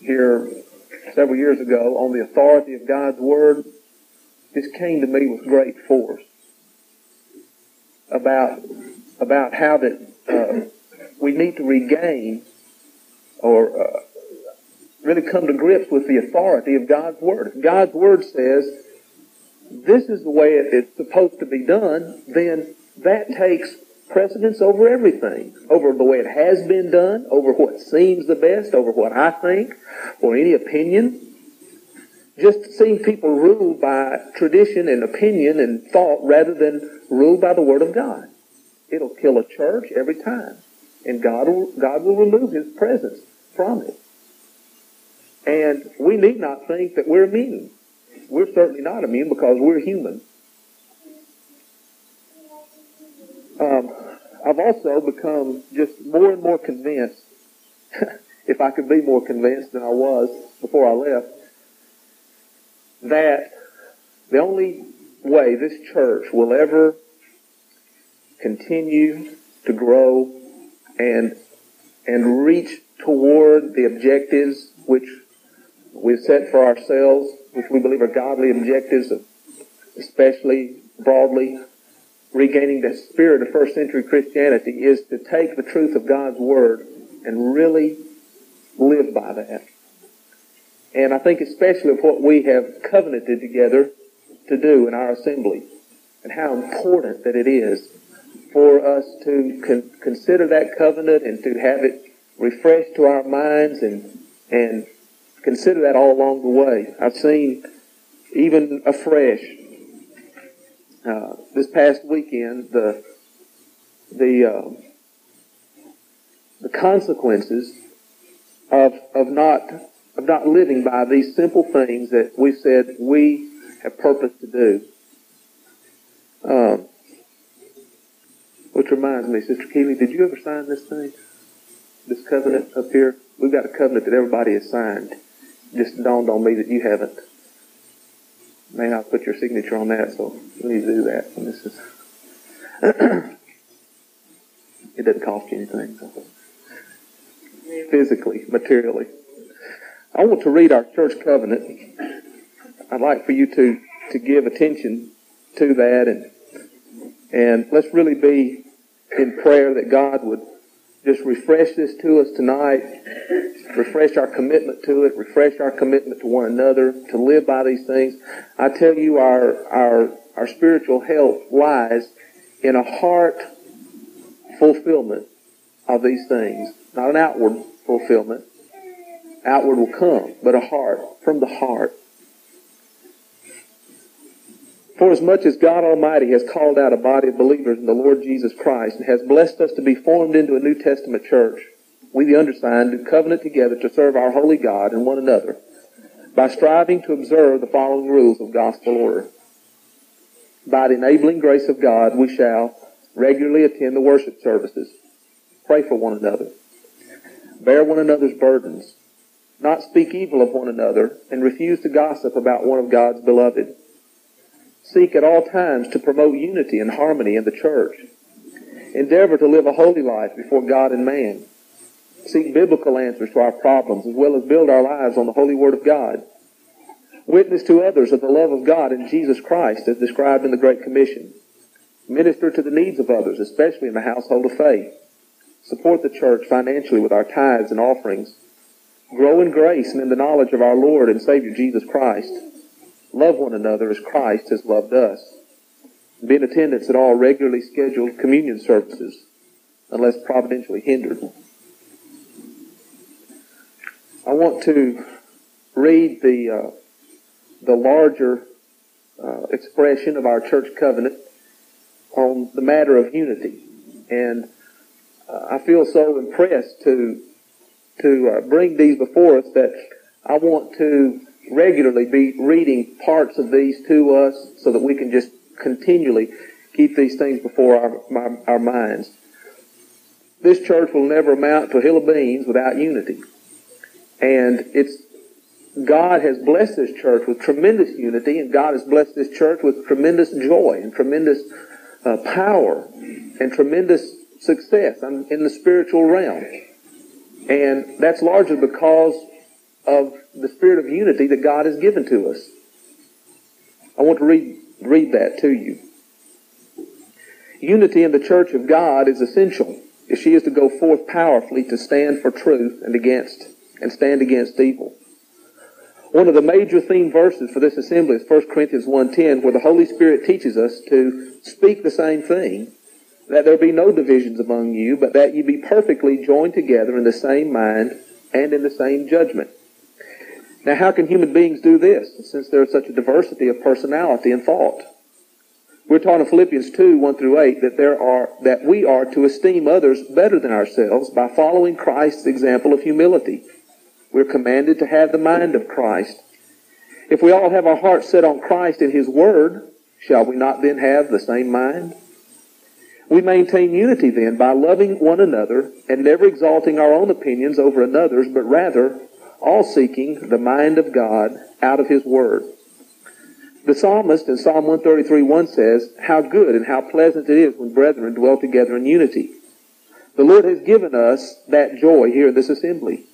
here several years ago on the authority of God's Word this came to me with great force about about how that uh, we need to regain or uh, really come to grips with the authority of God's Word. If God's Word says this is the way it's supposed to be done, then that takes precedence over everything, over the way it has been done, over what seems the best, over what I think, or any opinion. Just seeing people ruled by tradition and opinion and thought rather than ruled by the Word of God. It'll kill a church every time. And God will, God will remove His presence from it. And we need not think that we're immune. We're certainly not immune because we're human. Um, I've also become just more and more convinced, if I could be more convinced than I was before I left, that the only way this church will ever continue to grow and and reach toward the objectives which we've set for ourselves, which we believe are godly objectives, especially broadly regaining the spirit of first century Christianity is to take the truth of God's Word and really live by that. And I think especially of what we have covenanted together to do in our assembly and how important that it is for us to con- consider that covenant and to have it refreshed to our minds and, and consider that all along the way. I've seen even afresh uh, this past weekend the the uh, the consequences of of not of not living by these simple things that we said we have purpose to do. Um, which reminds me, Sister Keeley, did you ever sign this thing? This covenant up here? We've got a covenant that everybody has signed. Just dawned on me that you haven't may not put your signature on that, so to do that. And this is, it doesn't cost you anything. So. Physically, materially. I want to read our church covenant. I'd like for you to, to give attention to that and, and let's really be in prayer that God would just refresh this to us tonight, refresh our commitment to it, refresh our commitment to one another, to live by these things. I tell you, our, our, our spiritual health lies in a heart fulfillment of these things, not an outward fulfillment. Outward will come, but a heart, from the heart. For as much as God Almighty has called out a body of believers in the Lord Jesus Christ and has blessed us to be formed into a New Testament church, we the undersigned do covenant together to serve our holy God and one another by striving to observe the following rules of gospel order. By the enabling grace of God, we shall regularly attend the worship services, pray for one another, bear one another's burdens, not speak evil of one another, and refuse to gossip about one of God's beloved Seek at all times to promote unity and harmony in the church. Endeavor to live a holy life before God and man. Seek biblical answers to our problems as well as build our lives on the holy word of God. Witness to others of the love of God in Jesus Christ as described in the Great Commission. Minister to the needs of others, especially in the household of faith. Support the church financially with our tithes and offerings. Grow in grace and in the knowledge of our Lord and Savior Jesus Christ Love one another as Christ has loved us. Be in attendance at all regularly scheduled communion services, unless providentially hindered. I want to read the uh, the larger uh, expression of our church covenant on the matter of unity, and uh, I feel so impressed to to uh, bring these before us that I want to regularly be reading parts of these to us so that we can just continually keep these things before our, our minds. This church will never amount to a hill of beans without unity. And it's God has blessed this church with tremendous unity, and God has blessed this church with tremendous joy and tremendous uh, power and tremendous success in the spiritual realm. And that's largely because of the spirit of unity that God has given to us. I want to read, read that to you. Unity in the church of God is essential if she is to go forth powerfully to stand for truth and against and stand against evil. One of the major theme verses for this assembly is 1 Corinthians 1.10 where the Holy Spirit teaches us to speak the same thing, that there be no divisions among you, but that you be perfectly joined together in the same mind and in the same judgment. Now how can human beings do this since there is such a diversity of personality and thought? We're taught in Philippians 2, 1 through 8 that there are, that we are to esteem others better than ourselves by following Christ's example of humility. We're commanded to have the mind of Christ. If we all have our hearts set on Christ and His Word, shall we not then have the same mind? We maintain unity then by loving one another and never exalting our own opinions over another's, but rather all seeking the mind of God out of His Word. The psalmist in Psalm 133 1 says, How good and how pleasant it is when brethren dwell together in unity. The Lord has given us that joy here in this assembly.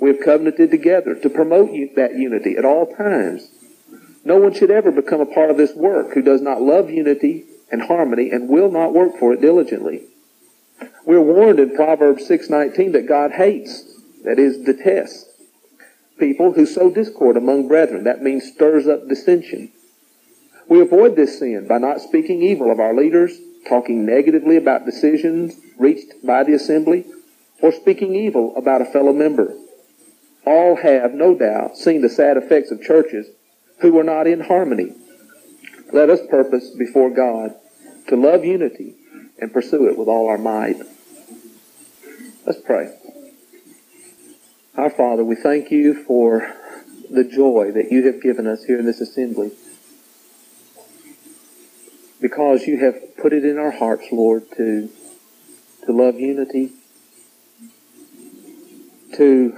We have covenanted together to promote that unity at all times. No one should ever become a part of this work who does not love unity and harmony and will not work for it diligently. We're warned in Proverbs 6:19 that God hates, that is detests, people who sow discord among brethren. That means stirs up dissension. We avoid this sin by not speaking evil of our leaders, talking negatively about decisions reached by the assembly, or speaking evil about a fellow member. All have, no doubt, seen the sad effects of churches who are not in harmony. Let us purpose before God to love unity and pursue it with all our might. Let's pray. Our Father, we thank you for the joy that you have given us here in this assembly because you have put it in our hearts, Lord, to, to love unity, to,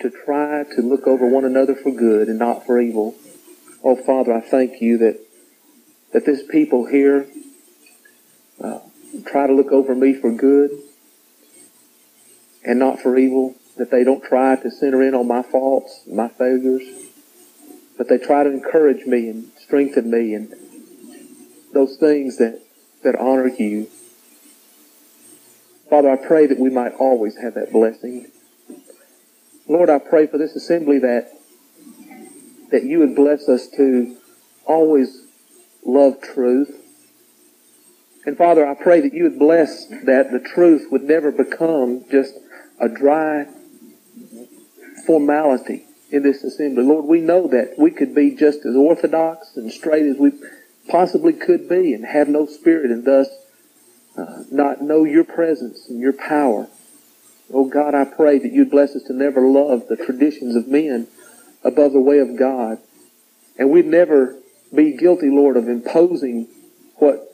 to try to look over one another for good and not for evil. Oh, Father, I thank you that, that this people here uh, try to look over me for good and not for evil, that they don't try to center in on my faults, my failures, but they try to encourage me and strengthen me and those things that, that honor you. Father, I pray that we might always have that blessing. Lord, I pray for this assembly that that you would bless us to always love truth. And Father, I pray that you would bless that the truth would never become just a dry formality in this assembly. Lord, we know that we could be just as orthodox and straight as we possibly could be and have no spirit and thus uh, not know your presence and your power. Oh God, I pray that you'd bless us to never love the traditions of men above the way of God. And we'd never be guilty, Lord, of imposing what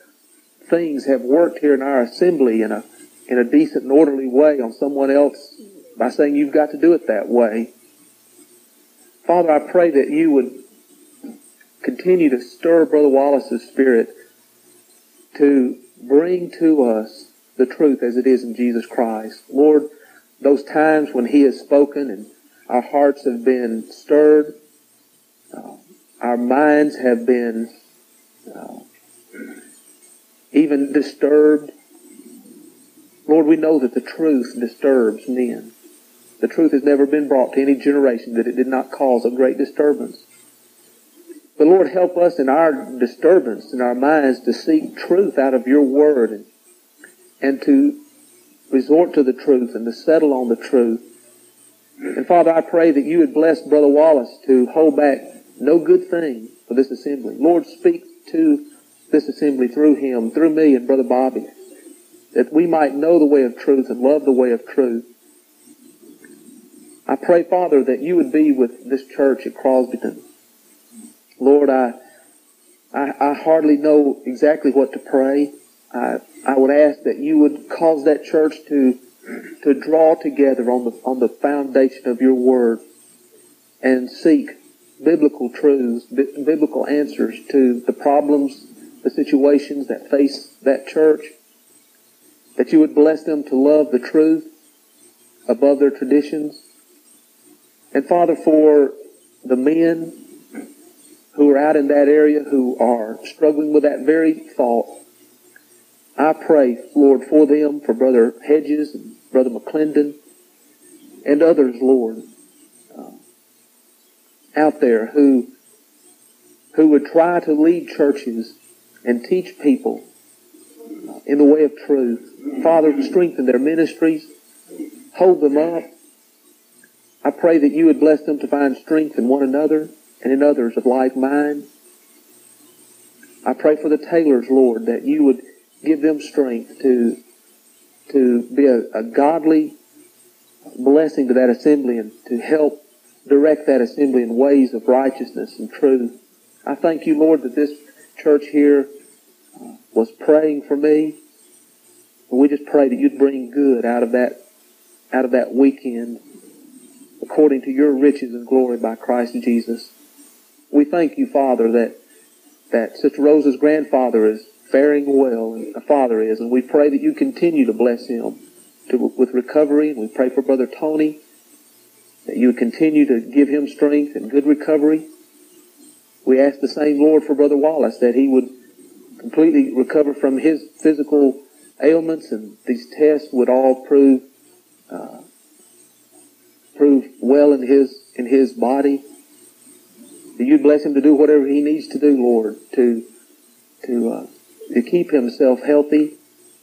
things have worked here in our assembly in a, in a decent and orderly way on someone else by saying you've got to do it that way. Father, I pray that you would continue to stir Brother Wallace's spirit to bring to us the truth as it is in Jesus Christ. Lord, those times when he has spoken and our hearts have been stirred, uh, our minds have been uh, even disturbed. Lord, we know that the truth disturbs men. The truth has never been brought to any generation that it did not cause a great disturbance. But Lord, help us in our disturbance in our minds to seek truth out of your word and, and to resort to the truth and to settle on the truth. And Father, I pray that you would bless Brother Wallace to hold back no good thing for this assembly. Lord, speak to this assembly through him, through me and Brother Bobby, that we might know the way of truth and love the way of truth. I pray, Father, that you would be with this church at Crosbyton. Lord, I, I, I hardly know exactly what to pray. I, I would ask that you would cause that church to, to draw together on the, on the foundation of your word and seek biblical truths, biblical answers to the problems, the situations that face that church. That you would bless them to love the truth above their traditions. And Father, for the men who are out in that area who are struggling with that very thought, I pray, Lord, for them, for Brother Hedges and Brother McClendon and others, Lord, uh, out there who who would try to lead churches and teach people uh, in the way of truth. Father, strengthen their ministries, hold them up. I pray that you would bless them to find strength in one another and in others of like mind. I pray for the Taylors, Lord, that you would give them strength to, to be a, a godly blessing to that assembly and to help direct that assembly in ways of righteousness and truth. I thank you, Lord, that this church here was praying for me. And we just pray that you'd bring good out of that, out of that weekend according to your riches and glory by Christ Jesus. We thank you, Father, that, that Sister Rosa's grandfather is faring well, and the father is, and we pray that you continue to bless him to, with recovery, and we pray for Brother Tony, that you would continue to give him strength and good recovery. We ask the same, Lord, for Brother Wallace, that he would completely recover from his physical ailments, and these tests would all prove uh, prove well in his in his body. That you bless him to do whatever he needs to do, Lord, to to uh, to keep himself healthy.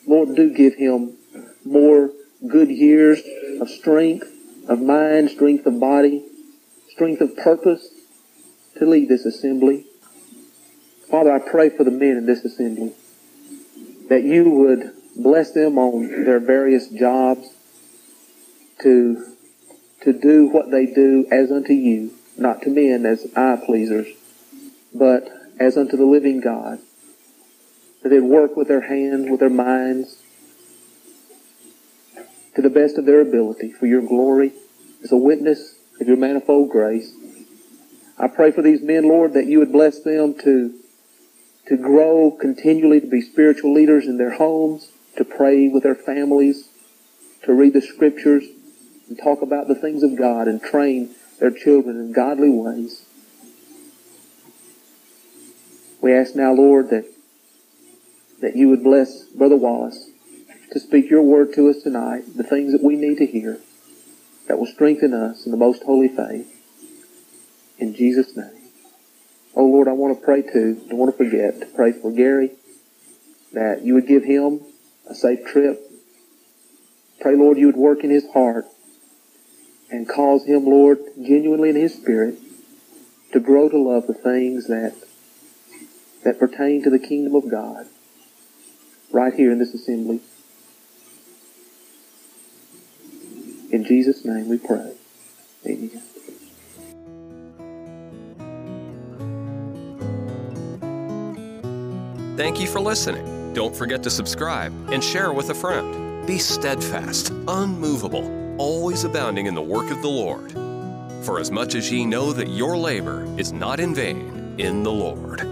Lord, do give him more good years of strength, of mind, strength of body, strength of purpose to lead this assembly. Father, I pray for the men in this assembly that you would bless them on their various jobs to, to do what they do as unto you, not to men as eye pleasers, but as unto the living God that they'd work with their hands, with their minds, to the best of their ability for your glory as a witness of your manifold grace. I pray for these men, Lord, that you would bless them to, to grow continually to be spiritual leaders in their homes, to pray with their families, to read the scriptures, and talk about the things of God and train their children in godly ways. We ask now, Lord, that that you would bless Brother Wallace to speak your word to us tonight, the things that we need to hear that will strengthen us in the most holy faith. In Jesus' name. Oh Lord, I want to pray too. Don't want to forget to pray for Gary that you would give him a safe trip. Pray, Lord, you would work in his heart and cause him, Lord, genuinely in his spirit to grow to love the things that that pertain to the kingdom of God right here in this assembly. In Jesus' name we pray. Amen. Thank you for listening. Don't forget to subscribe and share with a friend. Be steadfast, unmovable, always abounding in the work of the Lord. For as much as ye know that your labor is not in vain in the Lord.